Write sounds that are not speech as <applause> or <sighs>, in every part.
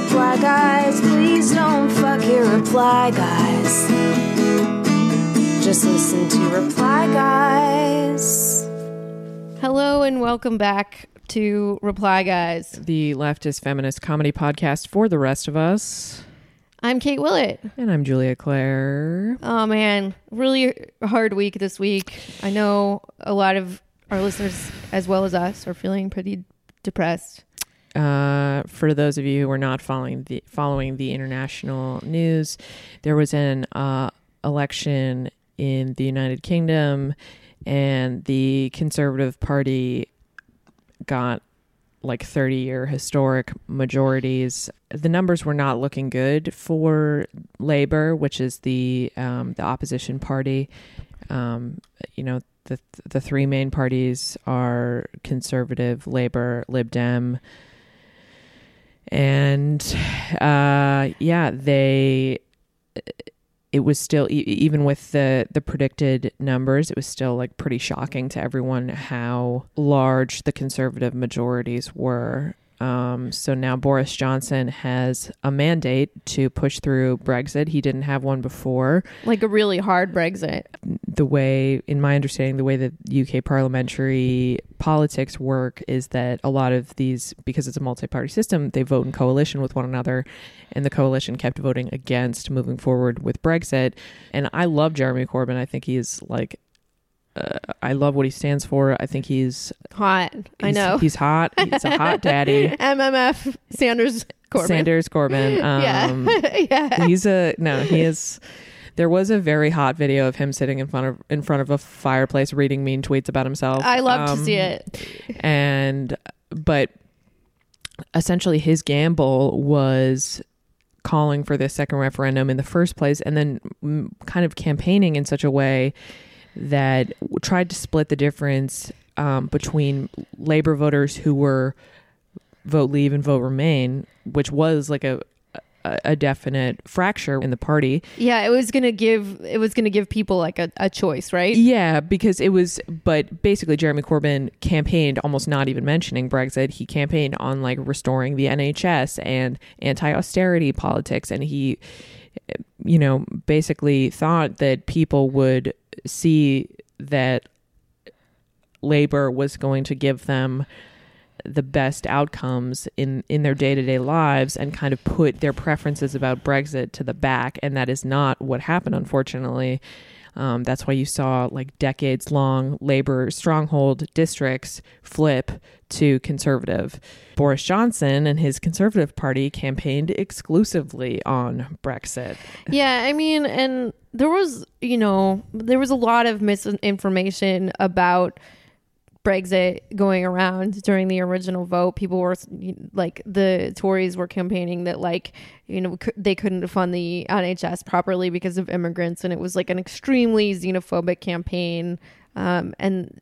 reply, guys. Please don't fuck your reply, guys. Just listen to reply, guys. Hello and welcome back to Reply Guys. the leftist feminist comedy podcast for the rest of us. I'm Kate Willett. And I'm Julia Claire. Oh man, really hard week this week. I know a lot of our listeners, as well as us, are feeling pretty depressed. Uh, for those of you who are not following the following the international news, there was an uh, election in the United Kingdom, and the Conservative Party got like 30 year historic majorities. The numbers were not looking good for Labour, which is the um, the opposition party. Um, you know, the the three main parties are Conservative, Labour, Lib Dem, and uh, yeah, they. It was still even with the the predicted numbers, it was still like pretty shocking to everyone how large the conservative majorities were. Um, so now Boris Johnson has a mandate to push through Brexit. He didn't have one before Like a really hard Brexit. The way, in my understanding, the way that UK parliamentary politics work is that a lot of these, because it's a multi party system, they vote in coalition with one another. And the coalition kept voting against moving forward with Brexit. And I love Jeremy Corbyn. I think he's like, uh, I love what he stands for. I think he's, Hot. I know. he's hot. He's a hot daddy. <laughs> MMF Sanders Corbyn. Sanders Corbyn. <laughs> Um, yeah. <laughs> yeah. he's a no he is there was a very hot video of him sitting in front of in front of a fireplace reading mean tweets about himself I love to Um, see it. and but essentially his gamble was calling for this second referendum in the first place and then kind of campaigning in such a way that tried to split the difference um, between labor voters who were vote leave and vote remain which was like a a a definite fracture in the party Yeah, it was gonna give it was gonna give people like a, a choice, right? Yeah, because it was, but basically, Jeremy Corbyn campaigned almost not even mentioning Brexit. He campaigned on like restoring the NHS and anti austerity politics. And he, you know, basically thought that people would see that Labour was going to give them the best outcomes in in their day-to-day lives and kind of put their preferences about Brexit to the back and that is not what happened unfortunately. Um, that's why you saw like decades long labor stronghold districts flip to conservative. Boris Johnson and his conservative party campaigned exclusively on Brexit. Yeah, I mean, and there was, you know, there was a lot of misinformation about Brexit going around during the original vote. People were like, the Tories were campaigning that, like, you know, they couldn't fund the NHS properly because of immigrants, and it was like an extremely xenophobic campaign. Um, and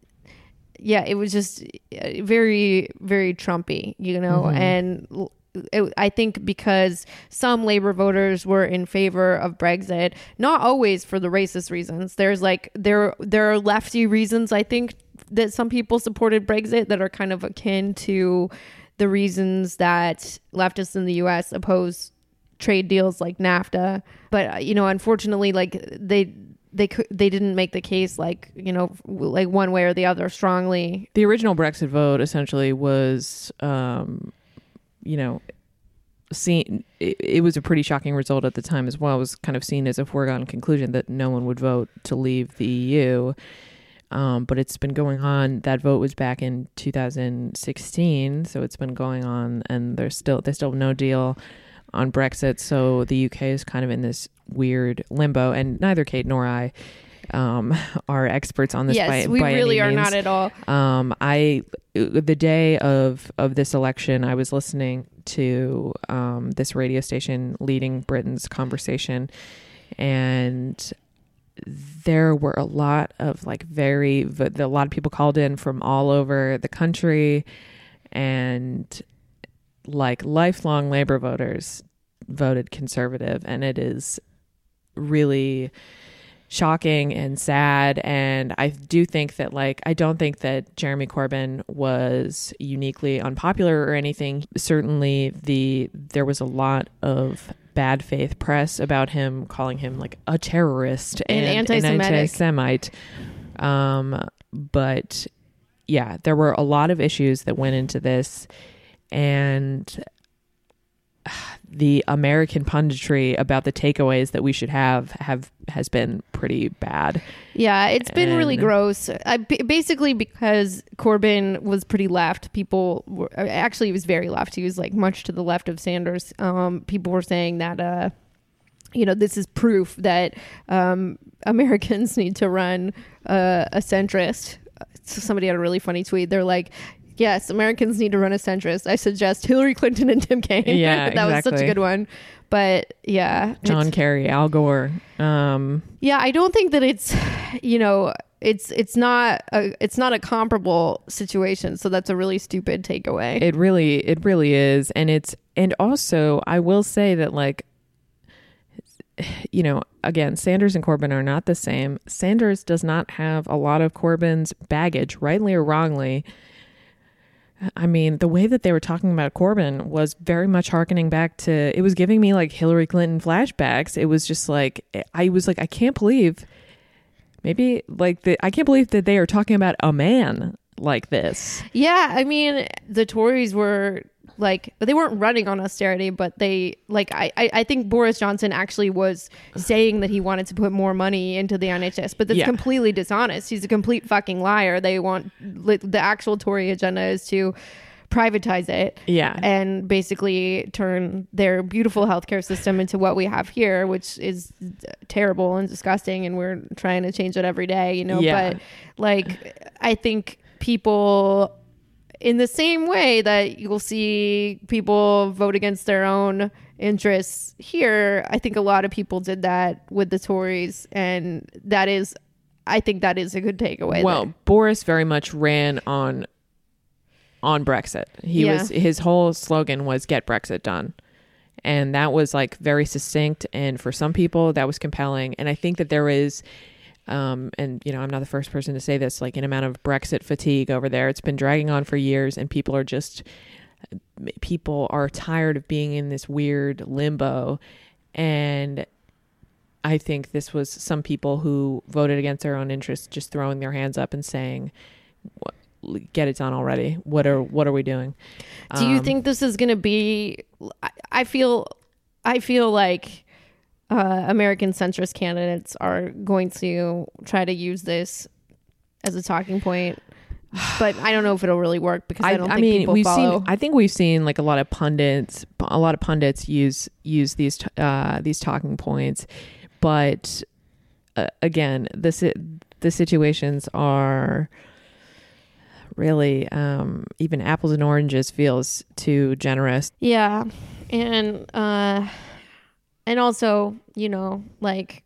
yeah, it was just uh, very, very Trumpy, you know, Mhm. and it, I think because some labor voters were in favor of Brexit, not always for the racist reasons. There's like there there are lefty reasons I think that some people supported Brexit that are kind of akin to the reasons that leftists in the US oppose trade deals like NAFTA. But uh, you know, unfortunately like they they they didn't make the case like, you know, like one way or the other strongly. the original Brexit vote essentially was, um, you know, seen. It, it was a pretty shocking result at the time as well. It was kind of seen as a foregone conclusion that no one would vote to leave the EU. Um, but it's been going on. That vote was back in 2016, so it's been going on, and there's still there's still no deal on Brexit. So the UK is kind of in this weird limbo, and neither Kate nor I um, <laughs> are experts on this. yes, by, we by really are means. not at all. Um, I the day of of this election, I was listening to um, this radio station leading Britain's conversation, and there were a lot of like very a lot of people called in from all over the country, and like lifelong labor voters voted conservative, and it is really shocking and sad. And i do think that like i don't think that jeremy corbyn was uniquely unpopular or anything. Certainly the there was a lot of bad faith press about him calling him like a terrorist And and, anti-Semitic. an anti-semite um but yeah there were a lot of issues that went into this and the American punditry about the takeaways that we should have have has been pretty bad. Yeah, it's been really gross. I, basically, because Corbyn was pretty left, people were actually he was very left. He was like much to the left of Sanders. Um, people were saying that, uh, you know, this is proof that um, Americans <laughs> need to run uh, a centrist. So somebody had a really funny tweet. They're like. Yes, Americans need to run a centrist. I suggest Hillary Clinton and Tim Kaine. Yeah, <laughs> that was such a good one. But yeah, John Kerry, Al Gore. Um, yeah, I don't think that it's, you know, it's it's not a it's not a comparable situation. So that's a really stupid takeaway. it really, it really is, and it's and also I will say that like, you know, again, Sanders and Corbyn are not the same. Sanders does not have a lot of Corbyn's baggage, rightly or wrongly. I mean, the way that they were talking about Corbyn was very much harkening back to it was giving me like Hillary Clinton flashbacks. It was just like I was like I can't believe maybe like the, I can't believe that they are talking about a man like this. yeah, I mean, the Tories were like they weren't running on austerity, but they like I I, I think Boris Johnson actually was saying that he wanted to put more money into the NHS, but that's Yeah. completely dishonest. He's a complete fucking liar. They want the actual Tory agenda is to privatize it. Yeah. and basically turn their beautiful healthcare system into what we have here, which is terrible and disgusting. And we're trying to change it every day, you know. Yeah. But like, I think people, in the same way that you'll see people vote against their own interests here, I think a lot of people did that with the Tories, and that is. I think that is a good takeaway. Well, there. Boris very much ran on on Brexit. He Yeah. was his whole slogan was get Brexit done. And that was like very succinct and for some people that was compelling and I think that there is um and you know, I'm not the first person to say this like an amount of Brexit fatigue over there. It's been dragging on for years and people are just people are tired of being in this weird limbo and I think this was some people who voted against their own interests just throwing their hands up and saying, "Get it done already! What are what are we doing?" Do you Um, think this is going to be? I feel, I feel like uh, American centrist candidates are going to try to use this as a talking point, but I don't know if it'll really work because I, don't think mean, people we've follow. seen. I think we've seen like a lot of pundits, a lot of pundits use use these uh, these talking points, but uh, again, the the situations are really um, even apples and oranges feels too generous. yeah, and uh, and also you know like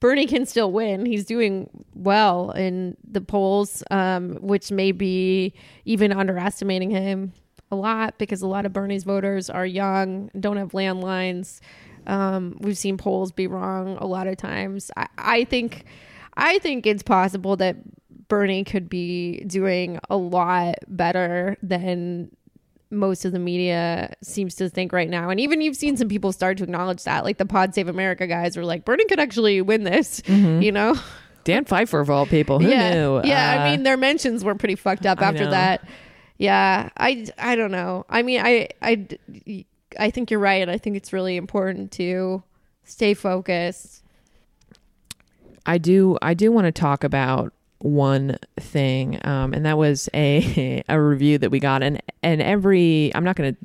Bernie can still win. He's doing well in the polls, um, which may be even underestimating him a lot because a lot of Bernie's voters are young, don't have landlines. Um, we've seen polls be wrong a lot of times. I, I think, I think it's possible that Bernie could be doing a lot better than most of the media seems to think right now. And even you've seen some people start to acknowledge that, like the Pod Save America guys were like, Bernie could actually win this, <laughs> you know? Dan Pfeiffer of all people, who yeah, knew? yeah. Uh, I mean, their mentions were pretty fucked up I after know. that. Yeah, I, I don't know. I mean, I, I, I think you're right. I think it's really important to stay focused. I do I do want to talk about one thing, um, and that was a <laughs> a review that we got, and and every I'm not going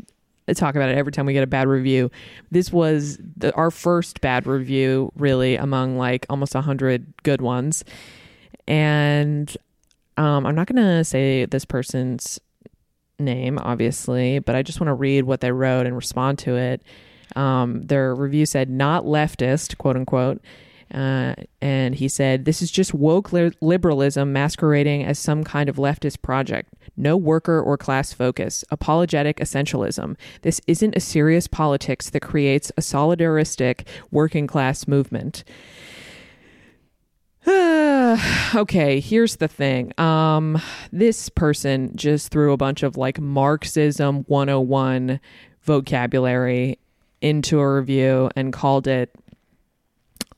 to talk about it every time we get a bad review. This was the, our first bad review, really, among like almost a hundred good ones, and um, I'm not going to say this person's name, obviously, but I just want to read what they wrote and respond to it. Um, their review said, "Not leftist," quote unquote. Uh, and he said, This is just woke li- liberalism masquerading as some kind of leftist project. No worker or class focus. Apologetic essentialism. This isn't a serious politics that creates a solidaristic working class movement. <sighs> okay, here's the thing. Um, this person just threw a bunch of like Marxism 101 vocabulary into a review and called it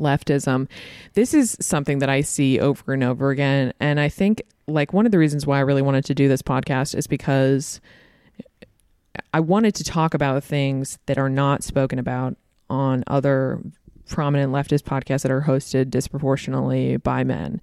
leftism. This is something that I see over and over again. And I think, like, one of the reasons why I really wanted to do this podcast is because I wanted to talk about things that are not spoken about on other prominent leftist podcasts that are hosted disproportionately by men.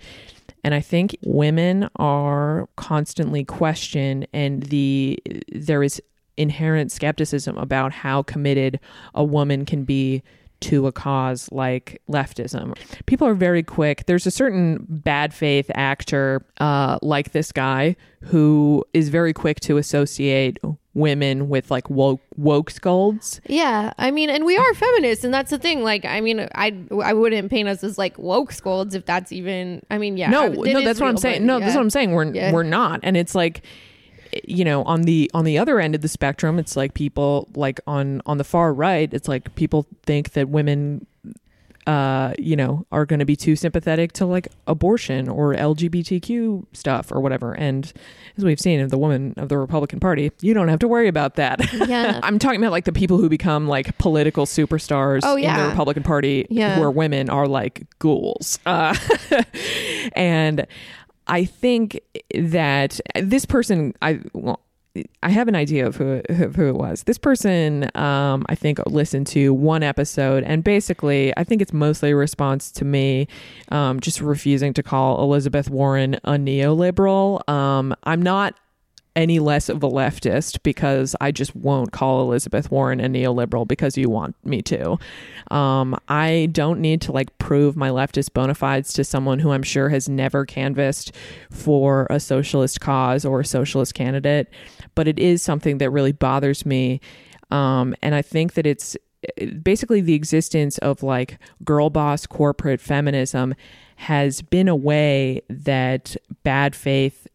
And I think women are constantly questioned and the there is inherent skepticism about how committed a woman can be to a cause like leftism. People are very quick. There's a certain bad faith actor uh, like this guy who is very quick to associate women with like woke woke scolds. Yeah, I mean, and we are feminists, and that's the thing. Like, I mean, I I wouldn't paint us as like woke scolds if that's even. I mean, yeah, no, I- no, that's what I'm saying. No, yeah. that's what I'm saying. We're Yeah. we're not, and it's like you know on the on the other end of the spectrum it's like people like on on the far right it's like people think that women uh you know are going to be too sympathetic to like abortion or lgbtq stuff or whatever and as we've seen of the woman of the republican party you don't have to worry about that Yeah. <laughs> i'm talking about like the people who become like political superstars Oh, in yeah. the republican party Yeah. who are women are like ghouls uh <laughs> and I think that this person, I well, I have an idea of who of who it was. This person, um, I think, listened to one episode, and basically, I think it's mostly a response to me um, just refusing to call Elizabeth Warren a neoliberal. Um, I'm not any less of a leftist because I just won't call Elizabeth Warren a neoliberal because you want me to. Um, I don't need to like prove my leftist bona fides to someone who I'm sure has never canvassed for a socialist cause or a socialist candidate, but it is something that really bothers me. Um, and I think that it's basically the existence of like girl boss corporate feminism has been a way that bad faith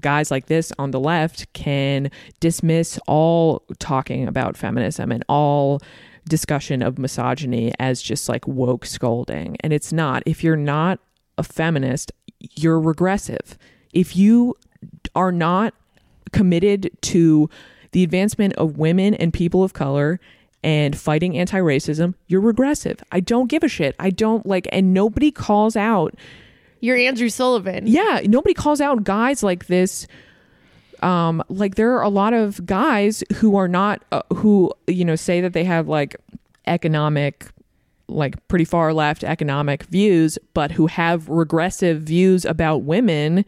guys like this on the left can dismiss all talking about feminism and all discussion of misogyny as just like woke scolding. And it's not. If you're not a feminist, you're regressive. If you are not committed to the advancement of women and people of color and fighting anti racism, you're regressive. I don't give a shit. I don't like, and nobody calls out You're Andrew Sullivan. yeah nobody calls out guys like this um like there are a lot of guys who are not uh, who you know say that they have like economic like pretty far left economic views but who have regressive views about women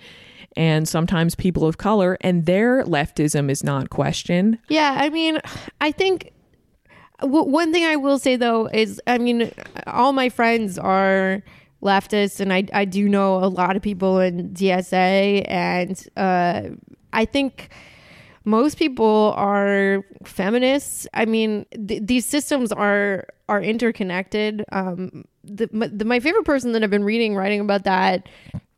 and sometimes people of color and their leftism is not questioned Yeah, I mean, I think w- one thing I will say though is, I mean, all my friends are leftists, and I I do know a lot of people in DSA, and uh, I think most people are feminists. I mean, th- these systems are are interconnected. Um, the, the my favorite person that I've been reading writing about that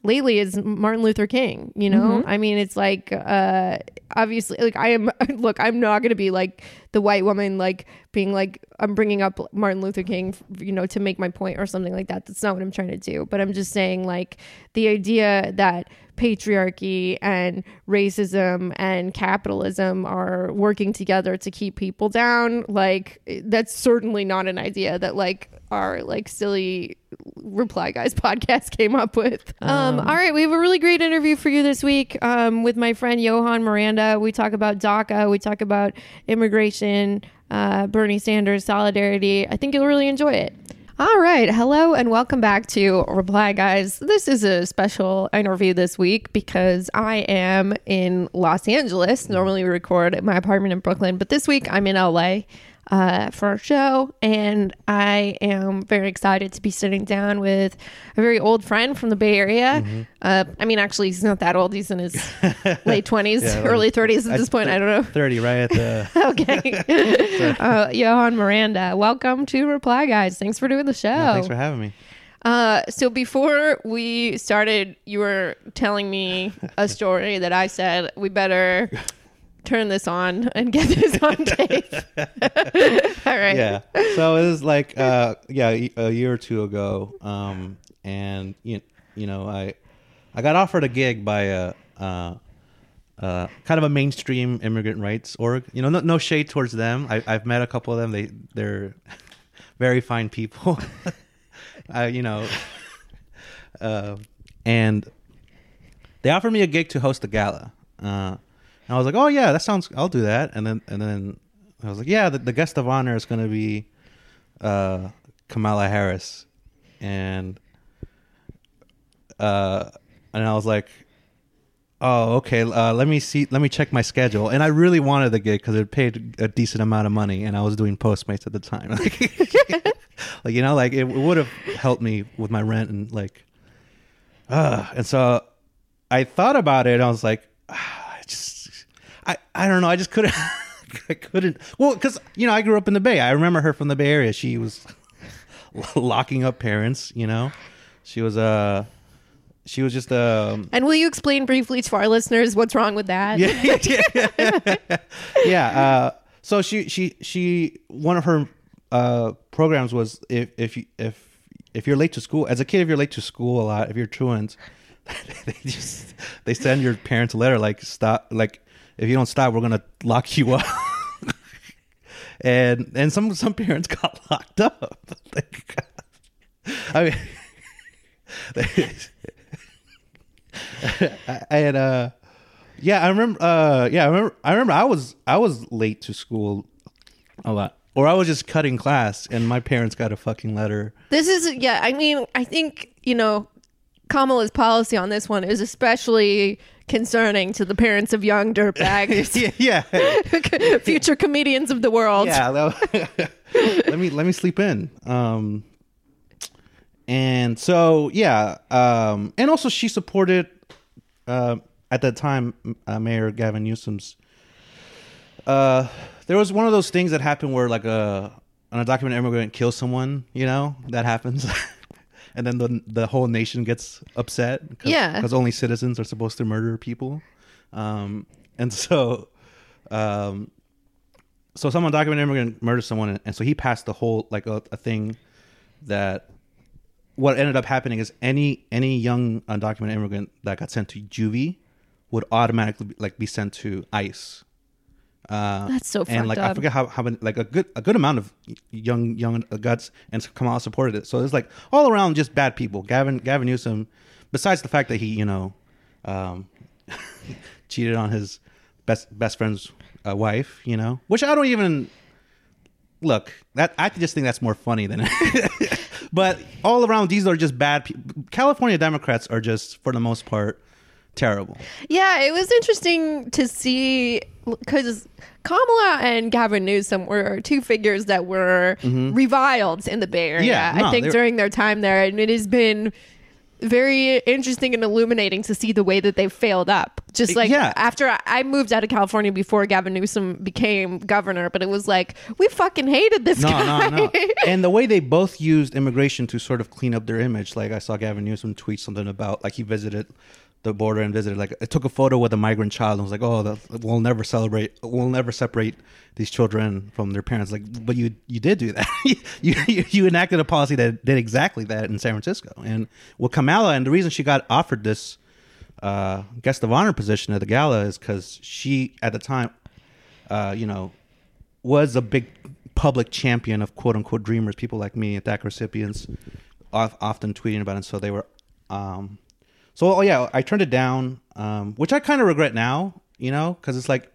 lately is Martin Luther King. You know, I mean, it's like uh, obviously, like I am. <laughs> Look, I'm not going to be like the white woman, like being like I'm bringing up Martin Luther King, you know, to make my point or something like that. That's not what I'm trying to do. But I'm just saying, like the idea that patriarchy and racism and capitalism are working together to keep people down like that's certainly not an idea that like our like silly reply guys <laughs> podcast came up with. Um, all right we have a really great interview for you this week um, with my friend johan miranda. We talk about daca we talk about immigration uh, bernie sanders solidarity. I think you'll really enjoy it all right. Hello and welcome back to Reply Guys. This is a special interview this week because I am in Los Angeles. Normally we record at my apartment in Brooklyn, but this week I'm in LA uh, for our show and I am very excited to be sitting down with a very old friend from the Bay Area. Uh, I mean, actually, he's not that old. He's in his <laughs> late 20s, Yeah, early 30s at this point. I don't know. 30 right at the <laughs> Okay. <laughs> uh, Johan Miranda, welcome to Reply Guys. Thanks for doing the show. Yeah, thanks for having me uh, so before we started, you were telling me a story that I said we better turn this on and get this on tape. <laughs> <laughs> All right. yeah so it was like uh yeah a year or two ago um and you know, you know, I I got offered a gig by a. Uh, uh, kind of a mainstream immigrant rights org. You know, no, no shade towards them. I, I've met a couple of them. They they're <laughs> very fine people. uh, you know, uh, and they offered me a gig to host a gala. Uh, and I was like, oh yeah, that sounds. I'll do that. And then and then I was like, yeah, the, the guest of honor is going to be uh, Kamala Harris, and uh, and I was like, oh okay, uh, let me see, let me check my schedule. And I really wanted the gig because it paid a decent amount of money, and I was doing Postmates at the time. <laughs> like you know, like it would have helped me with my rent and like, uh, and so I thought about it. I was like, ah, I I, don't know. I just couldn't, <laughs> I couldn't. Well, because you know, I grew up in the Bay. I remember her from the Bay Area. She was <laughs> locking up parents. You know, she was Uh, she was just um. And will you explain briefly to our listeners what's wrong with that? <laughs> Yeah, yeah, yeah. Uh, so she, she, she. One of her uh, programs was if if you, if if you're late to school as a kid, if you're late to school a lot, if you're truant, they just they send your parents a letter like stop like if you don't stop we're gonna lock you up <laughs> and and some some parents <laughs> got locked up i mean <laughs> and uh yeah i remember uh yeah i remember i remember i was i was late to school a lot or i was just cutting class and my parents got a fucking letter This is yeah. I mean, I think you know, Kamala's policy on this one is especially concerning to the parents of young dirtbags, <laughs> yeah yeah. <laughs> Future comedians of the world. yeah <laughs> let me let me sleep in. Um and so yeah um and also she supported uh at that time uh, mayor gavin newsom's uh there was one of those things that happened where like a an undocumented immigrant kills someone you know that happens and then the the whole nation gets upset cause, Yeah. because only citizens are supposed to murder people um and <laughs> so um so some undocumented immigrant murdered someone and, and so he passed the whole like a, a thing that what ended up happening is any any young undocumented immigrant that got sent to juvie would automatically like be sent to ice uh, That's so funny. and like I forget how, how many like a good a good amount of young young guts and Kamala supported it. So it's like all around just bad people. Gavin Gavin Newsom, besides the fact that he you know um, <laughs> cheated on his best best friend's uh, wife, you know, which I don't even look that I just think that's more funny than. <laughs> but all around, these are just bad people. California Democrats are just for the most part terrible. Yeah, it was interesting to see because Kamala and Gavin Newsom were two figures that were reviled in the Bay Area. Mm-hmm. Yeah, I think during their time there, and it has been very interesting and illuminating to see the way that they failed up. Just like Yeah. after I- I moved out of California before Gavin Newsom became governor, but it was like we fucking hated this No, guy. no, no. <laughs> and the way they both used immigration to sort of clean up their image. Like I saw Gavin Newsom tweet something about like he visited the border and visited like I took a photo with a migrant child and was like, oh, the, we'll never celebrate, we'll never separate these children from their parents. Like, but you you did do that. <laughs> you, you you enacted a policy that did exactly that in San Francisco. And with Kamala, and the reason she got offered this uh, guest of honor position at the gala is because she at the time, uh, you know, was a big public champion of quote unquote dreamers, people like me, DACA recipients, of, often tweeting about it. So they were, um, so oh yeah, I turned it down, um, which I kind of regret now, you know, because it's like,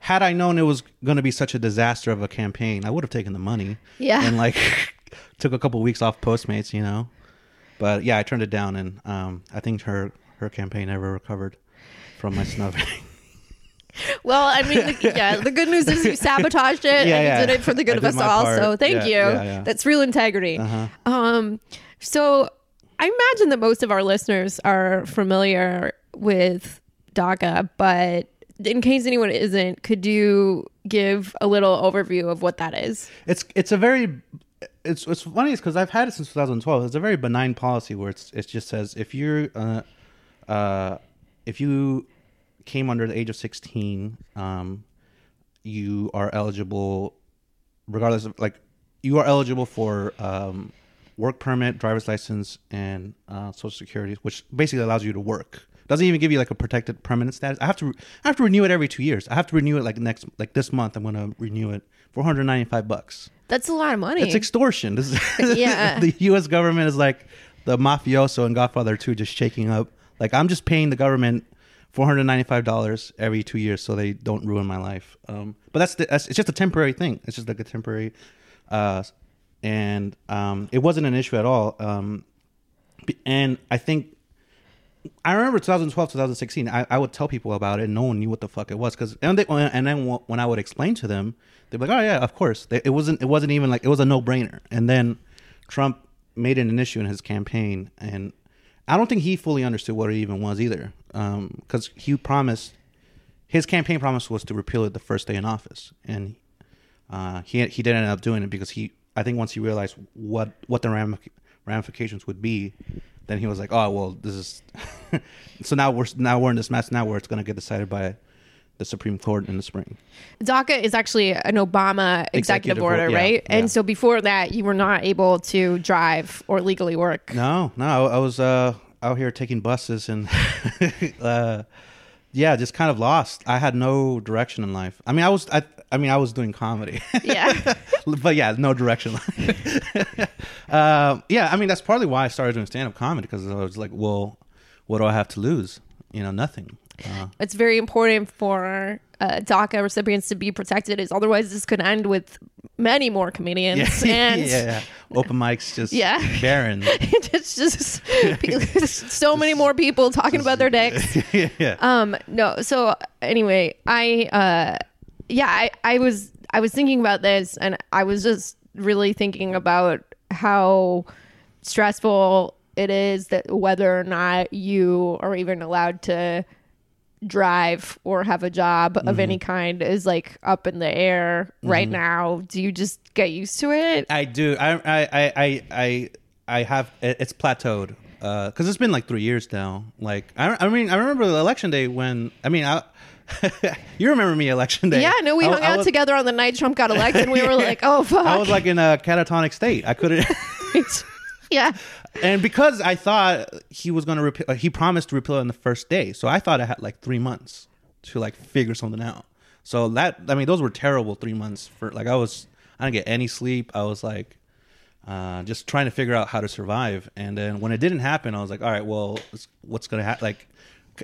had I known it was going to be such a disaster of a campaign, I would have taken the money, Yeah. and like <laughs> took a couple weeks off Postmates, you know. But yeah, I turned it down, and um, I think her her campaign never recovered from my snubbing. <laughs> Well, I mean, the, yeah, the good news is you <laughs> sabotaged it Yeah, and yeah. you did it for the good I of us all. part. So thank Yeah, you. yeah, yeah. That's real integrity. Uh-huh. Um, so I imagine that most of our listeners are familiar with DACA, but in case anyone isn't, could you give a little overview of what that is? It's it's a very it's it's funny because I've had it since 2012. It's a very benign policy where it's it just says if you're uh, uh, if you came under the age of 16, um, you are eligible, regardless of like you are eligible for um, work permit, driver's license, and uh, social security, which basically allows you to work. Doesn't even give you like a protected permanent status. I have to I have to renew it every two years. I have to renew it like next like this month. I'm gonna renew it for 195 bucks. That's a lot of money. It's extortion. This is <laughs> Yeah. <laughs> the U.S. government is like the mafioso in Godfather 2, just shaking up. Like I'm just paying the government four hundred ninety-five dollars every two years so they don't ruin my life. Um, but that's, the, that's it's just a temporary thing. It's just like a temporary, uh, and um, it wasn't an issue at all. Um, and I think I remember 2012, 2016. I, I would tell people about it, and no one knew what the fuck it was. Because and and then when I would explain to them, they'd be like, "Oh yeah, of course." It wasn't. It wasn't even like it was a no brainer. And then Trump made it an issue in his campaign, and I don't think he fully understood what it even was either. Because he promised his campaign promise was to repeal it the first day in office, and uh, he he didn't end up doing it because he I think once he realized what what the ramifications would be, then he was like, oh well, this is <laughs> so now we're now we're in this mess now where it's going to get decided by the Supreme Court in the spring. DACA is actually an Obama executive, Executive order, yeah, right? yeah. And so before that, you were not able to drive or legally work. No, no, I, I was uh, out here taking buses and <laughs> uh, yeah, just kind of lost. I had no direction in life. I mean, I was I, I mean, I was doing comedy. Yeah. <laughs> but yeah, no direction. uh, <laughs> yeah, I mean that's partly why I started doing stand up comedy because I was like, well, what do I have to lose? You know, nothing. Uh, it's very important for uh, DACA recipients to be protected, is otherwise this could end with many more comedians yeah, <laughs> and yeah, yeah. Open mics just Yeah. barren. it's just so many more people talking about their dicks. yeah. Um, no. So anyway, I uh, yeah, I I was I was thinking about this, and I was just really thinking about how stressful it is that whether or not you are even allowed to drive or have a job of any mm-hmm. kind is like up in the air right mm-hmm. now. Do you just get used to it? I do. I I I I I, I have. It's plateaued uh, because it's been like three years now. Like I, I mean, I remember the election day when I mean, I, <laughs> you remember me election day? Yeah, no, we I- hung I out was- together on the night Trump got elected. We were <laughs> like, oh fuck. I was like in a catatonic state. I couldn't. <laughs> yeah. and because I thought he was going to repeal, he promised to repeal on the first day. So I thought I had like three months to like figure something out. So that I mean, those were terrible three months for like I was I didn't get any sleep. I was like uh, just trying to figure out how to survive. And then when it didn't happen, I was like, all right, well, what's going to happen? Like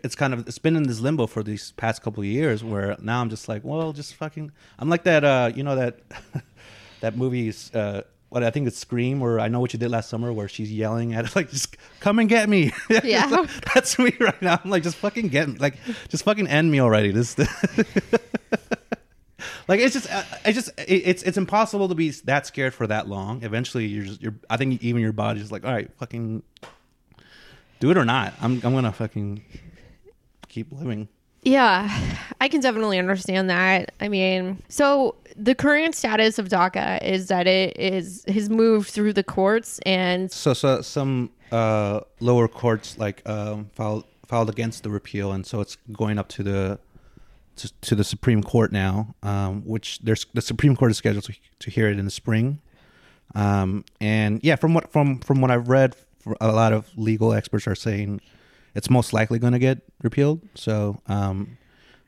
it's kind of it's been in this limbo for these past couple of years where now I'm just like, well, just fucking. I'm like that. uh You know that <laughs> that movie's. uh what I think it's Scream, or I know what you did last summer, where she's yelling at <laughs> like, just come and get me. <laughs> Yeah. that's me right now. I'm like, just fucking get me, like, just fucking end me already. This, like, it's just, uh, it's just, it's, it's impossible to be that scared for that long. Eventually, you're just, you're. I think even your body's like, all right, fucking, do it or not. I'm, I'm gonna fucking keep living. Yeah, I can definitely understand that. I mean, so the current status of DACA is that it is has moved through the courts and So, so some uh, lower courts like um, filed filed against the repeal, and so it's going up to the to, to the Supreme Court now, um, which there's the Supreme Court is scheduled to, to hear it in the spring. Um, and yeah, from what from from what I've read, a lot of legal experts are saying it's most likely going to get repealed. So um,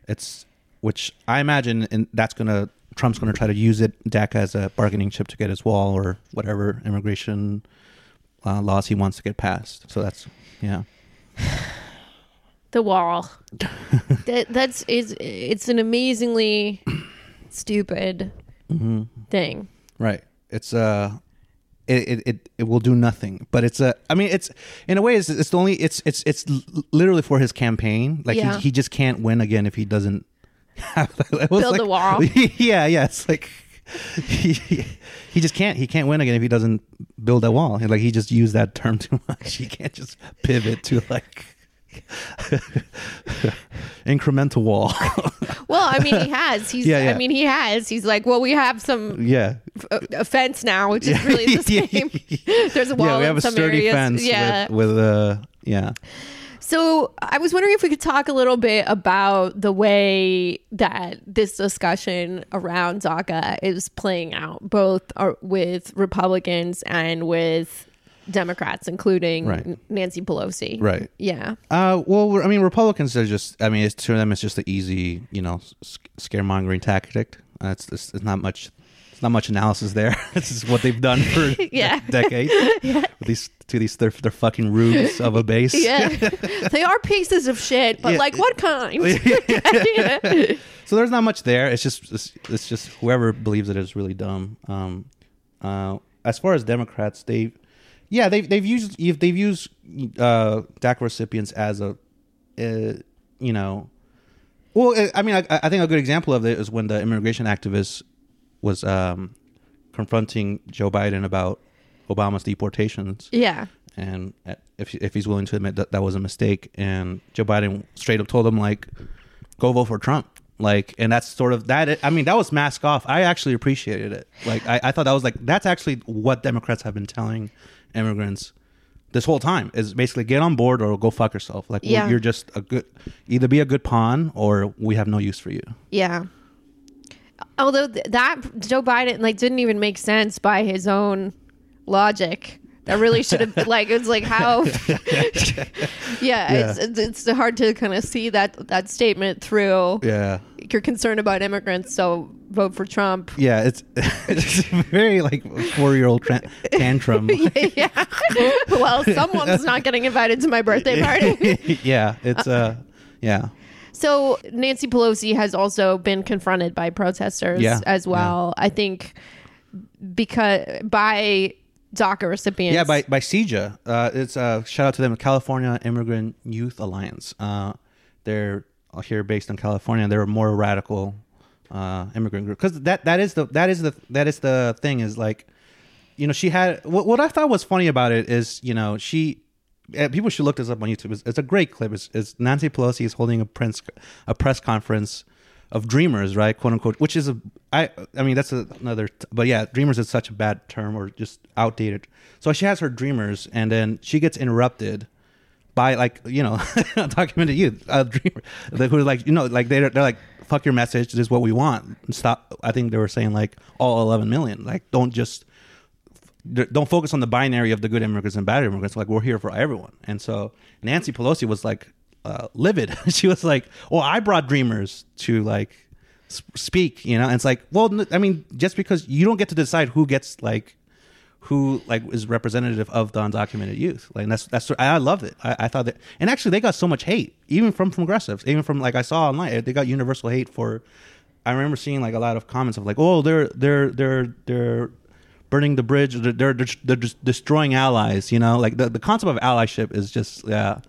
it's which I imagine, and that's going to Trump's going to try to use it DACA as a bargaining chip to get his wall or whatever immigration uh, laws he wants to get passed. So that's yeah. <sighs> the wall. <laughs> that that's is it's an amazingly stupid thing. Right. It's uh it, it, it, will do nothing. But it's a I mean it's in a way it's it's the only it's it's it's literally for his campaign. Like Yeah. he he just can't win again if he doesn't have <laughs> Build like- a wall. <laughs> Yeah, yeah. It's like <laughs> he, he just can't he can't win again if he doesn't build a wall. Like he just used that term too much. He can't just pivot to like <laughs> incremental wall. <laughs> Well, I mean, he has. He's. Yeah, yeah. I mean, he has. He's like, well, we have some yeah. a, a fence now, which is really the <laughs> same. There's a wall yeah, we in have a some sturdy areas. fence Yeah. with, with uh yeah. So I was wondering if we could talk a little bit about the way that this discussion around DACA is playing out, both uh, with Republicans and with Democrats, including Right. Nancy Pelosi. Right. Yeah. Uh, well, I mean, Republicans are just. I mean, it's to them, it's just the easy, you know, scaremongering tactic. Uh, it's, it's it's not much. It's not much analysis there. <laughs> this is what they've done for <laughs> Yeah. decades. <laughs> With these to these their, their fucking rubes of a base. Yeah. they are pieces of shit, but Yeah. like what kind? So there's not much there. It's just it's, it's just whoever believes it is really dumb. Um, uh, as far as Democrats, they, yeah, they've they've used they've used uh, DACA recipients as a, uh, you know, well, uh, I mean, I, I think a good example of it is when the immigration activist was um, confronting Joe Biden about Obama's deportations yeah. and if if he's willing to admit that that was a mistake, and Joe Biden straight up told him like, go vote for Trump. Like, and that's sort of that. I mean, that was mask off. I actually appreciated it. Like, I, I thought that was like that's actually what Democrats have been telling immigrants this whole time is basically get on board or go fuck yourself. Like, Yeah. you're just a good, either be a good pawn or we have no use for you. Yeah. Although th- that Joe Biden like didn't even make sense by his own logic. That really should have <laughs> like it's like how <laughs> <laughs> yeah, It's, it's it's hard to kind of see that that statement through. Yeah. You're concerned about immigrants, so vote for Trump. Yeah, it's <laughs> it's very like four year old tantrum. <laughs> yeah. well, <laughs> someone's not getting invited to my birthday party. yeah, it's uh, yeah. So Nancy Pelosi has also been confronted by protesters Yeah, as well. I think because by DACA recipients. Yeah, by by CIYJA. Uh, it's uh, shout out to them, California Immigrant Youth Alliance. Uh, they're here based in California. They're a more radical uh, immigrant group because that that is the that is the that is the thing is like, you know, she had what what I thought was funny about it is you know she. uh, People should look this up on YouTube. It's, it's a great clip. It's, it's Nancy Pelosi is holding a press a press conference of dreamers, right, quote unquote, which is a I I mean that's a, another but yeah, dreamers is such a bad term or just outdated. So she has her dreamers and then she gets interrupted by like, you know, <laughs> documented youth, a dreamer who like, you know, like they're they're like fuck your message, this is what we want. Stop I think they were saying like all 11 million. Like don't just don't focus on the binary of the good immigrants and bad immigrants. Like we're here for everyone. And so Nancy Pelosi was like uh, livid. <laughs> she was like, "Well, I brought dreamers to like speak," you know. And it's like, well, i mean, just because you don't get to decide who gets like who like is representative of the undocumented youth. Like that's that's I loved it. I, I thought that, and actually they got so much hate, even from progressives, even from like I saw online, they got universal hate for. I remember seeing like a lot of comments of like, oh, they're they're they're they're burning the bridge, they're they're, they're just destroying allies. You know, like the the concept of allyship is just yeah,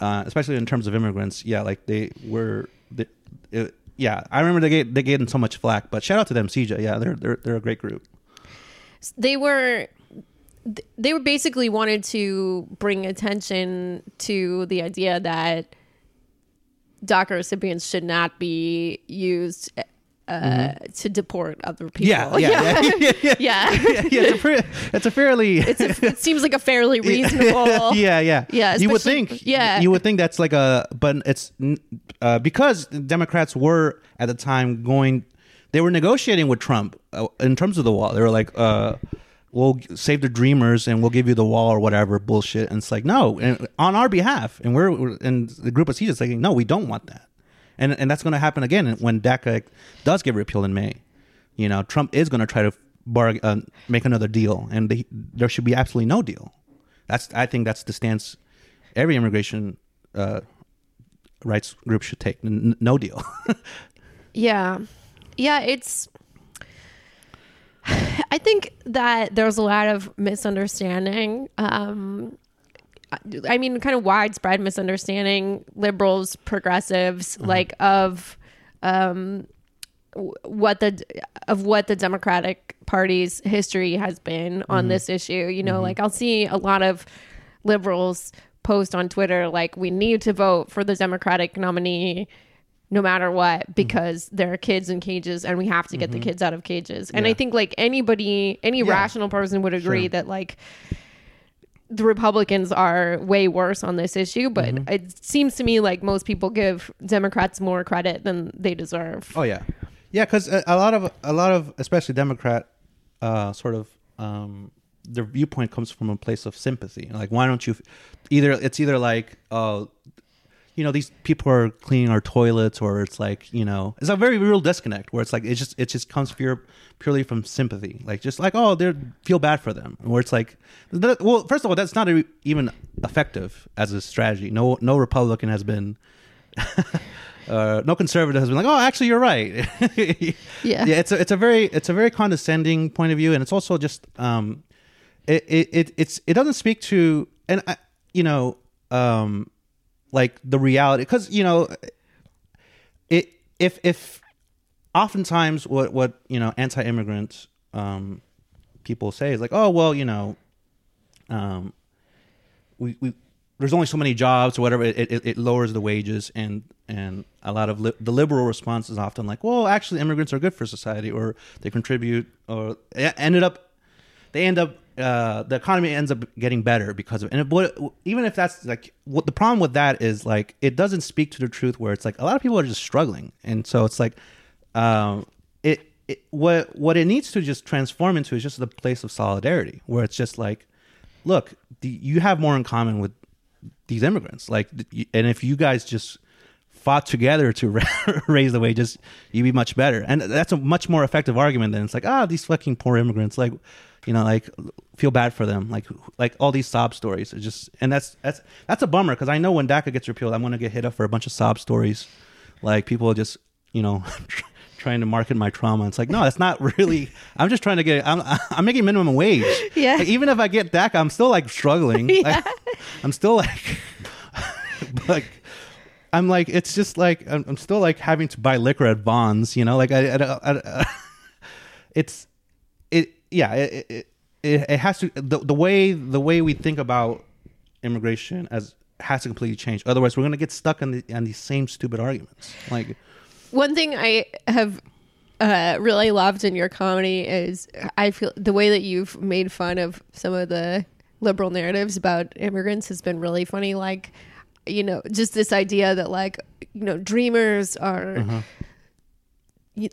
uh, especially in terms of immigrants. Yeah, like they were. They, it, yeah, I remember they get they getting so much flack, but shout out to them, CIYJA. Yeah, they're they're they're a great group. They were they were basically wanted to bring attention to the idea that DACA recipients should not be used uh, to deport other people. Mm-hmm. Yeah, yeah, yeah, <laughs> <laughs> yeah, yeah. <laughs> yeah. yeah, it's a, pre- it's a fairly. It's a, it seems like a fairly reasonable. yeah, yeah, Yeah, You would think, yeah. you would think that's like a, but it's uh, because Democrats were at the time going, they were negotiating with Trump uh, in terms of the wall. They were like, uh, "We'll save the dreamers and we'll give you the wall or whatever bullshit." And it's like, no, and on our behalf, and we're and the group of CIYJA's saying, "No, we don't want that," and and that's going to happen again when DACA does get repealed in May. You know, Trump is going to try to uh, make another deal, and they, there should be absolutely no deal. That's I think that's the stance every immigration uh, rights group should take. N- no deal. <laughs> Yeah. Yeah, it's <sighs> I think that there's a lot of misunderstanding. Um I mean kind of widespread misunderstanding liberals, progressives like of um what the of what the Democratic Party's history has been on this issue. You know, like I'll see a lot of liberals post on Twitter like we need to vote for the Democratic nominee no matter what because there are kids in cages and we have to get the kids out of cages. And I think like anybody any Yeah. rational person would agree Sure. that like the Republicans are way worse on this issue, but Mm-hmm. it seems to me like most people give Democrats more credit than they deserve. oh yeah, yeah, because a, a lot of a lot of especially Democrat uh, sort of um, their viewpoint comes from a place of sympathy. Like, why don't you? Either it's either like, uh, you know, these people are cleaning our toilets, or it's like, you know, it's a very real disconnect where it's like it just it just comes pure, purely from sympathy. Like, just like, oh, they feel bad for them, where it's like, that, well, first of all, that's not a, even effective as a strategy. No, no Republican has been. <laughs> Uh, no conservative has been like, oh, actually, you're right. <laughs> Yeah. yeah. It's a it's a very it's a very condescending point of view, and it's also just um, it it, it it's it doesn't speak to and I, you know um, like the reality because you know it if if oftentimes what what you know anti-immigrant um people say is like, oh well, you know, um, we we there's only so many jobs or whatever. It, it, it lowers the wages, and and a lot of li- the liberal response is often like, well, actually, immigrants are good for society, or they contribute, or ended up they end up uh, the economy ends up getting better because of it. And it, even if that's like what the problem with that is like it doesn't speak to the truth where it's like a lot of people are just struggling, and so it's like um, it, it what what it needs to just transform into is just the place of solidarity where it's just like look the, you have more in common with these immigrants. Like and if you guys just fought together to <laughs> raise the wages you'd be much better. And that's a much more effective argument than it's like ah these fucking poor immigrants. Like you know like feel bad for them like like all these sob stories. It's just and that's that's that's a bummer because i know when daca gets repealed i'm going to get hit up for a bunch of sob stories. Like people just you know <laughs> trying to market my trauma. It's like no that's not really <laughs> i'm just trying to get i'm, I'm making minimum wage. Yeah. Like, even if i get daca i'm still like struggling. <laughs> Like, i'm still like like i'm like it's just like I'm, I'm still like having to buy liquor at Vons you know? Like i, I, I, I it's it yeah it, it it it has to the, the way the way we think about immigration as has to completely change otherwise we're going to get stuck on the on these same stupid arguments like One thing I have uh, really loved in your comedy is I feel the way that you've made fun of some of the liberal narratives about immigrants has been really funny. Like, you know, just this idea that like, you know, dreamers are. Know,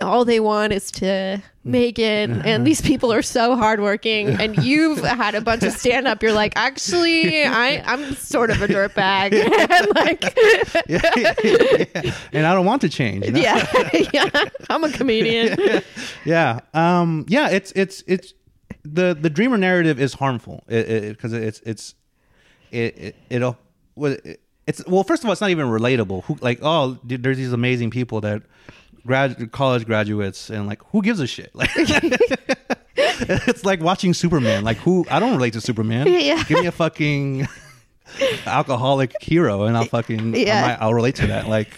all they want is to make it, and these people are so hardworking. And <laughs> you've had a bunch of stand up. You're like, actually, I I'm sort of a dirtbag, <laughs> and <laughs> like, and i don't want to change you know? yeah, yeah, I'm a comedian. yeah um yeah it's it's it's the the dreamer narrative is harmful because it, it's it's it, it it'll it, it's well first of all it's not even relatable who like oh there's these amazing people that grad college graduates and like who gives a shit <laughs> like <laughs> it's like watching superman like who i don't relate to superman Yeah. give me a fucking <laughs> alcoholic hero and i'll fucking Yeah. I might, i'll relate to that like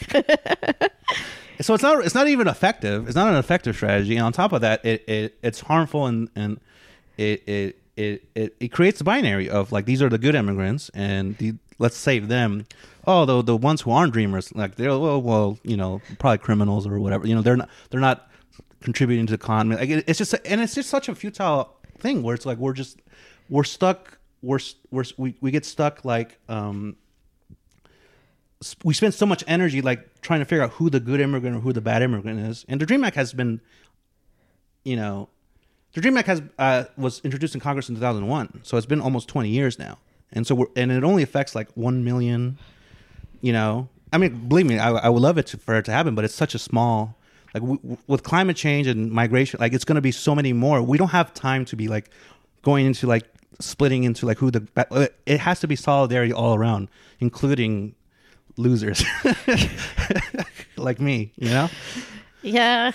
so it's not it's not even effective. It's not an effective strategy. And on top of that, it, it it's harmful and and it it it it, it creates a binary of like these are the good immigrants and the, let's save them. Oh, the the ones who aren't dreamers, like they're well, well, you know, probably criminals or whatever. You know, they're not they're not contributing to the economy. Like it, it's just and it's just such a futile thing where it's like we're just we're stuck. We're we're we, we get stuck like um we spend so much energy like trying to figure out who the good immigrant or who the bad immigrant is. And the Dream Act has been, you know, the Dream Act has uh, was introduced in Congress in 2001, so it's been almost 20 years now. And so we're and it only affects like one million. You know, I mean, believe me, I, I would love it to, for it to happen, but it's such a small. Like w- with climate change and migration, like it's going to be so many more. We don't have time to be like going into like splitting into like who the ba- uh, it has to be solidarity all around, including losers <laughs> like me. You know? Yeah,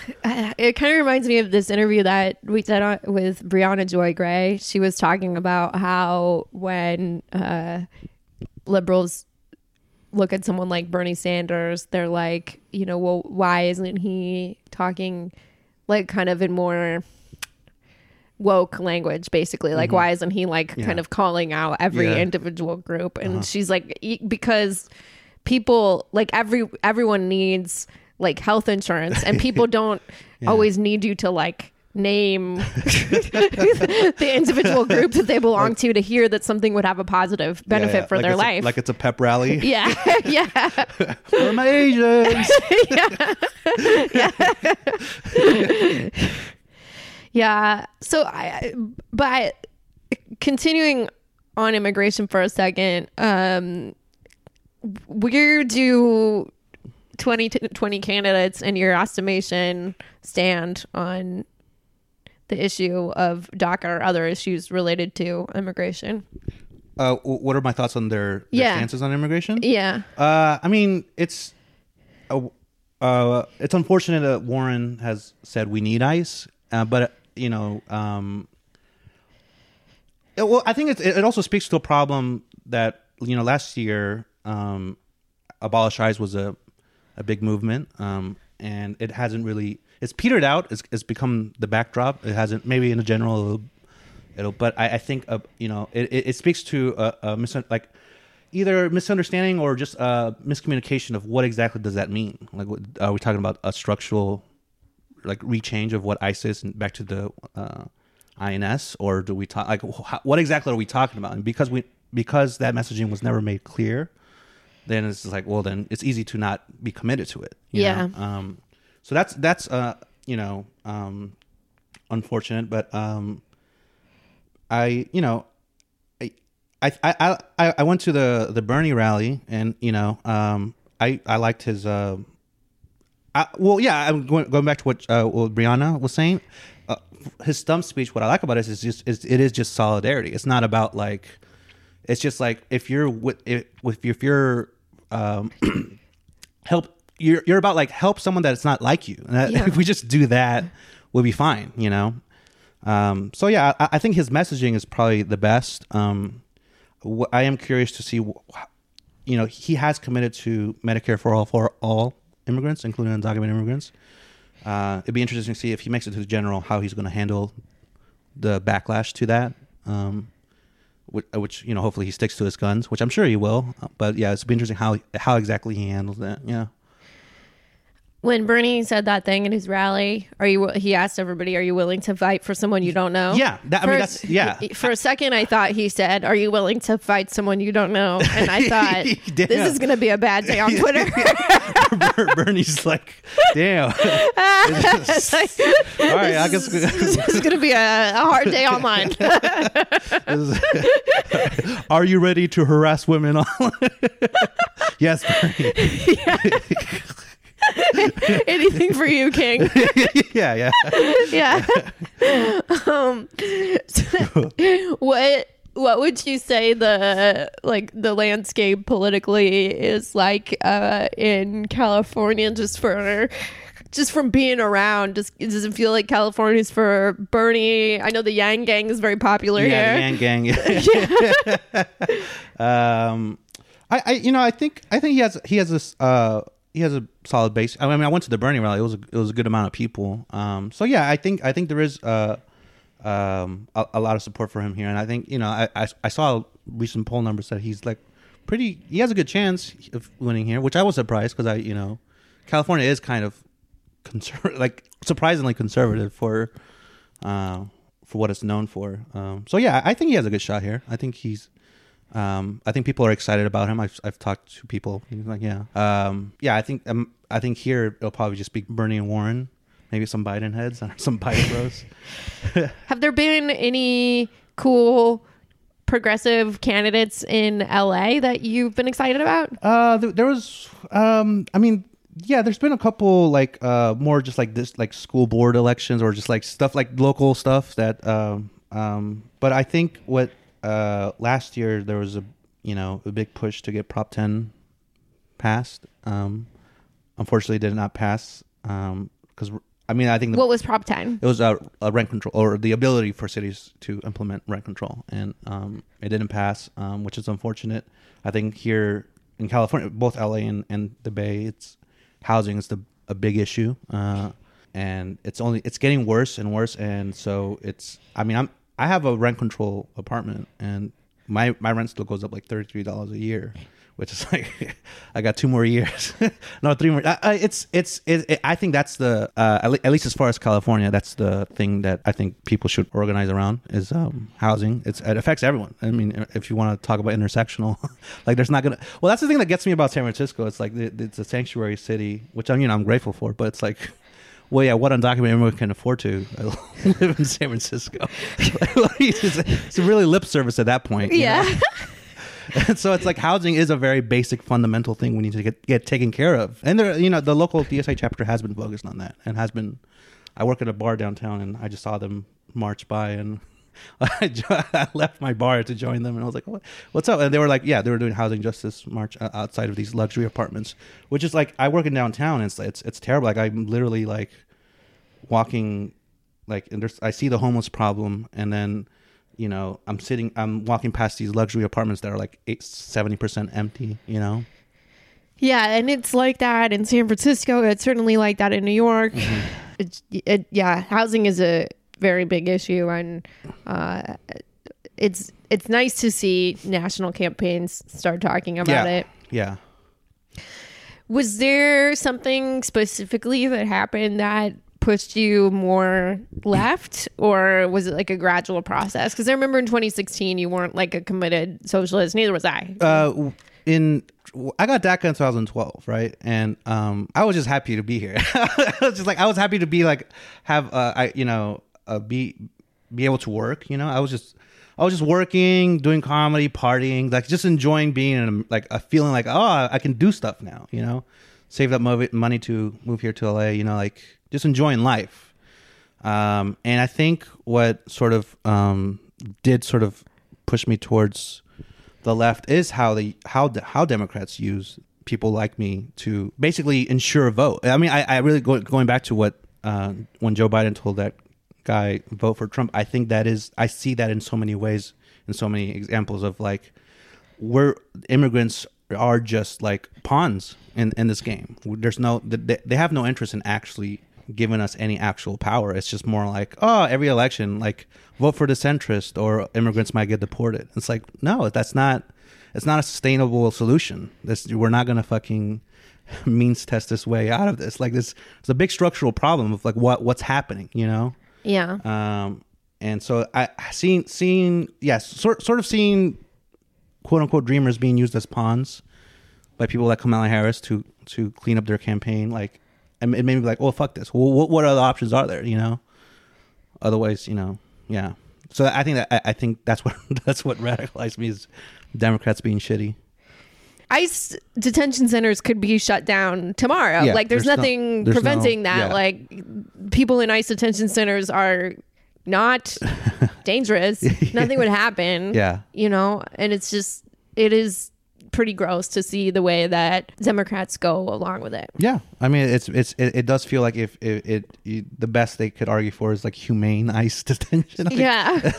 it kind of reminds me of this interview that we did on, with Briahna Joy Gray. She was talking about how when uh, liberals look at someone like Bernie Sanders, they're like, you know, well, why isn't he talking like kind of in more woke language basically like why isn't he like Yeah. kind of calling out every Yeah. individual group and she's like e- because people like every everyone needs like health insurance and people <laughs> don't always need you to like name <laughs> the individual group that they belong to to hear that something would have a positive benefit Yeah, yeah. for Like their it's a- life like it's a pep rally. <laughs> yeah yeah For my Asians. Yeah. yeah. So I, but continuing on immigration for a second, um, where do 20, t- 20 candidates in your estimation stand on the issue of DACA or other issues related to immigration? Uh, what are my thoughts on their, their Yeah. stances on immigration? Yeah. Uh, I mean, it's uh, uh, it's unfortunate that Warren has said we need ICE, uh, but you know, um, it- well, I think it, it also speaks to a problem that you know last year, um, abolish ICE was a a big movement, um, and it hasn't really it's petered out. It's, it's become the backdrop. It hasn't maybe in a general. It'll, but I, I think uh, you know it, it, it speaks to a, a mis- like either misunderstanding or just uh, miscommunication of what exactly does that mean. Like, what, are we talking about a structural like rechange of what ISIS and back to the uh, INS, or do we talk like wh- what exactly are we talking about? And because we because that messaging was never made clear, then it's just like well, then it's easy to not be committed to it. you Yeah. know? Um, so that's that's uh you know um unfortunate, but um I you know I I I I, I went to the the Bernie rally and you know um I I liked his uh I, well yeah I'm going going back to what uh, what Briahna was saying uh, his stump speech what I like about it is just is it is just solidarity it's not about like it's just like if you're with if, if you're, if you're um <clears throat> help you're you're about like help someone that's not like you. And that, <laughs> Yeah. if we just do that we'll be fine you know? Um so yeah I, I think his messaging is probably the best. Um wh- I am curious to see wh- you know he has committed to Medicare for all for all immigrants including undocumented immigrants. Uh it'd be interesting to see if he makes it to the general how he's going to handle the backlash to that. Um which, uh, which you know hopefully he sticks to his guns which i'm sure he will. But yeah it's be interesting how how exactly he handles that yeah When Bernie said that thing in his rally, are you? He asked everybody, "Are you willing to fight for someone you don't know?" Yeah, that- I mean, For- that's- yeah. For a second, I thought he said, "Are you willing to fight someone you don't know?" And I <laughs> thought, "This is going to be a bad day on <laughs> Twitter." <laughs> Ber- bernie's like damn all right i guess this is going to be a, a hard day online. are you ready to harass women online yes bernie Anything for you, King. <laughs> yeah yeah yeah. <laughs> um, what what would you say the like the landscape politically is like uh, in California? Just for just from being around, just does it feel like California's for Bernie? I know the Yang Gang is very popular yeah, here. the Yang gang. <laughs> um, I, I, you know, I think, I think he has, he has this, uh, he has a solid base. I mean, I went to the Bernie rally. It was, a, it was a good amount of people. Um, so yeah, I think, I think there is, uh, um, a, a lot of support for him here, and I think, you know, I, I, I saw recent poll numbers that he's like pretty. He has a good chance of winning here, which I was surprised because I, you know, California is kind of conservative, <laughs> like surprisingly conservative for, uh, for what it's known for. Um, so yeah, I think he has a good shot here. I think he's, um, I think people are excited about him. I've, I've talked to people. He's like, yeah, um, yeah. I think, um, I think here it'll probably just be Bernie and Warren, maybe some Biden heads, some Biden <laughs> bros. <laughs> Have there been any cool progressive candidates in LA that you've been excited about? Uh, there, there was, um, I mean, yeah, there's been a couple like uh more just like this like school board elections or just like stuff like local stuff that um um. But I think what uh last year there was a you know a big push to get Prop 10 passed. Um, unfortunately, did not pass. Um, because I mean I think the, What was Prop 10? it was a, a rent control or the ability for cities to implement rent control, and um, it didn't pass, um, which is unfortunate. I think here in California, both LA and, and the Bay, it's housing is the a big issue, uh, and it's only it's getting worse and worse, and so it's. I mean, I'm I have a rent control apartment, and my my rent still goes up like thirty three dollars a year. Which is <laughs> like, I got two more years, <laughs> no, three more. Uh, uh, it's it's it, it, I think that's the uh, at, le- at least as far as California, that's the thing that I think people should organize around is um, housing. It's it affects everyone. I mean, if you want to talk about intersectional, <laughs> like there's not gonna. Well, that's the thing that gets me about San Francisco. It's like it, it's a sanctuary city, which you know I'm grateful for, but it's like well, yeah, what undocumented immigrant can afford to uh, <laughs> live in San Francisco? <laughs> it's, really lip service at that point. you know? Yeah. <laughs> And so it's like housing is a very basic fundamental thing we need to get, get taken care of. And there, you know, the local DSA chapter has been focused on that and has been. I work at a bar downtown, and I just saw them march by, and <laughs> I, jo- I left my bar to join them, and I was like, what, "What's up?" And they were like, "Yeah, they were doing housing justice march uh, outside of these luxury apartments, which is like I work in downtown, and it's it's, it's terrible. Like I'm literally like walking, like and there's I see the homeless problem, and then." you know, I'm sitting, I'm walking past these luxury apartments that are like eight, 70% empty, you know? Yeah, and it's like that in San Francisco. It's certainly like that in New York. It's it, yeah, housing is a very big issue, and uh, it's it's nice to see national campaigns start talking about yeah. it. Yeah. Was there something specifically that happened that pushed you more left, or was it like a gradual process? Because I remember in 2016 you weren't like a committed socialist. Neither was I. Uh, in, I got DACA in 2012, right? And um, I was just happy to be here. <laughs> I was just like, I was happy to be like, have, uh, I, you know, uh, be, be able to work, you know? I was just, I was just working, doing comedy, partying, like just enjoying being in like a feeling like, oh, I can do stuff now, you know? Saved up mo- money to move here to LA, you know, like just enjoying life. Um, and I think what sort of um, did sort of push me towards the left is how they how how Democrats use people like me to basically ensure a vote. I mean, I, I really go, going back to what uh, when Joe Biden told that guy vote for Trump. I think that is I see that in so many ways, in so many examples of like we're immigrants are just like pawns in in this game. There's no they, they have no interest in actually giving us any actual power. It's just more like, oh, every election, like vote for the centrist or immigrants might get deported. It's like, no, that's not. It's not a sustainable solution. This we're not gonna fucking <laughs> means test this way out of this. Like this, it's a big structural problem of like what what's happening. You know. Yeah. Um, and so I seen seen yes, sort sort of seeing quote unquote dreamers being used as pawns by people like Kamala Harris to to clean up their campaign. Like, and it made me like, oh fuck this. What what other options are there? You know. Otherwise, you know, yeah. So I think that I, I think that's what <laughs> that's what radicalized me is Democrats being shitty. ICE detention centers could be shut down tomorrow. Yeah, like there's, there's no- nothing there's preventing no- that. yeah. Like people in ICE detention centers are not <laughs> dangerous. Nothing would happen. Yeah. You know, and it's just it is pretty gross to see the way that Democrats go along with it. Yeah, I mean, it's it's it, it does feel like if it, it, the best they could argue for is like humane ICE <laughs> detention. <laughs> Like, Yeah.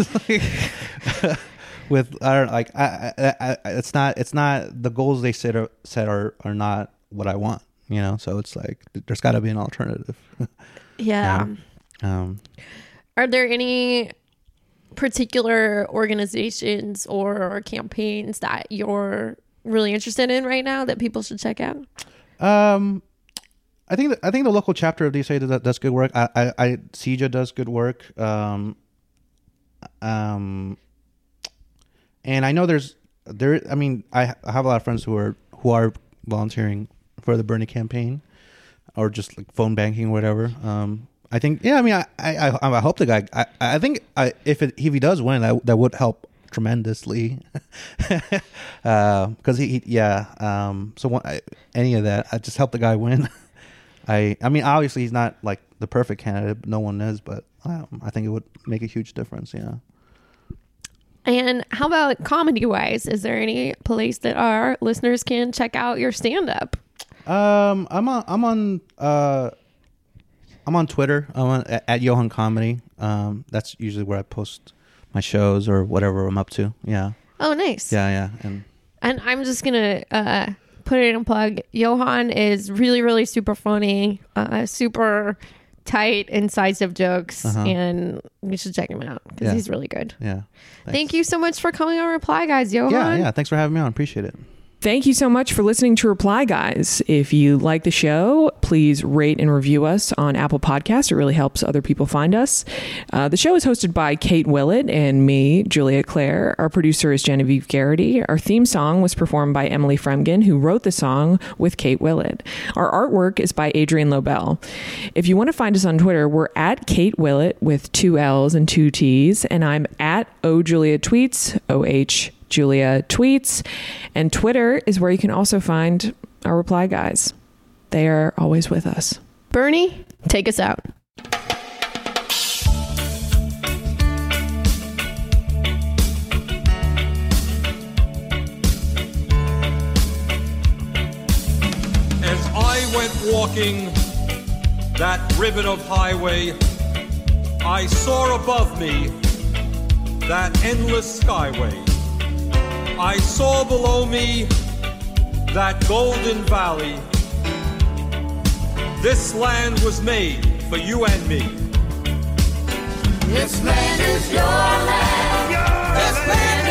With I don't like I, I, I it's not it's not the goals they set are set are are not what I want. You know, so it's like there's got to be an alternative. <laughs> yeah. um, Are there any particular organizations or campaigns that you're really interested in right now that people should check out? Um, I think that, I think the local chapter of DSA does, does good work. I, I, I CIYJA does good work. Um, um, and I know there's there. I mean, I, have a lot of friends who are who are volunteering for the Bernie campaign, or just like phone banking or whatever. Um, I think yeah. I mean, I I, I, I hope the guy. I, I think I, if it, if he does win, that that would help tremendously. <laughs> Because he, he yeah. Um. So one, I, any of that, I just help the guy win. <laughs> I I mean, obviously he's not like the perfect candidate. No one is, but um, I think it would make a huge difference. Yeah. And how about comedy wise? Is there any place that our listeners can check out your stand up? Um, I'm on. I'm on. Uh, I'm on Twitter. I'm on at, at Johan Comedy. Um, that's usually where I post my shows or whatever I'm up to. Yeah, Oh, nice. yeah, yeah. And And I'm just gonna uh, put it in a plug. Johan is really, really super funny, uh, super tight, incisive jokes, Uh-huh. and you should check him out because Yeah. he's really good. yeah, Thank you so much for coming on Reply Guys, Johan. yeah, yeah. Thanks for having me on. Appreciate it. Thank you so much for listening to Reply Guys. If you like the show, please rate and review us on Apple Podcasts. It really helps other people find us. Uh, the show is hosted by Kate Willett and me, Julia Clare. Our producer is Genevieve Garrity. Our theme song was performed by Emily Fremgen, who wrote the song with Kate Willett. Our artwork is by Adrian Lobel. If you want to find us on Twitter, we're at Kate Willett with two L's and two T's, and I'm at O Julia Tweets, O H Julia Tweets. And Twitter is where you can also find our reply guys. They are always with us. Bernie, take us out. As I went walking that ribbon of highway, I saw above me that endless skyway. I saw below me that golden valley. This land was made for you and me. This land is your land. This land.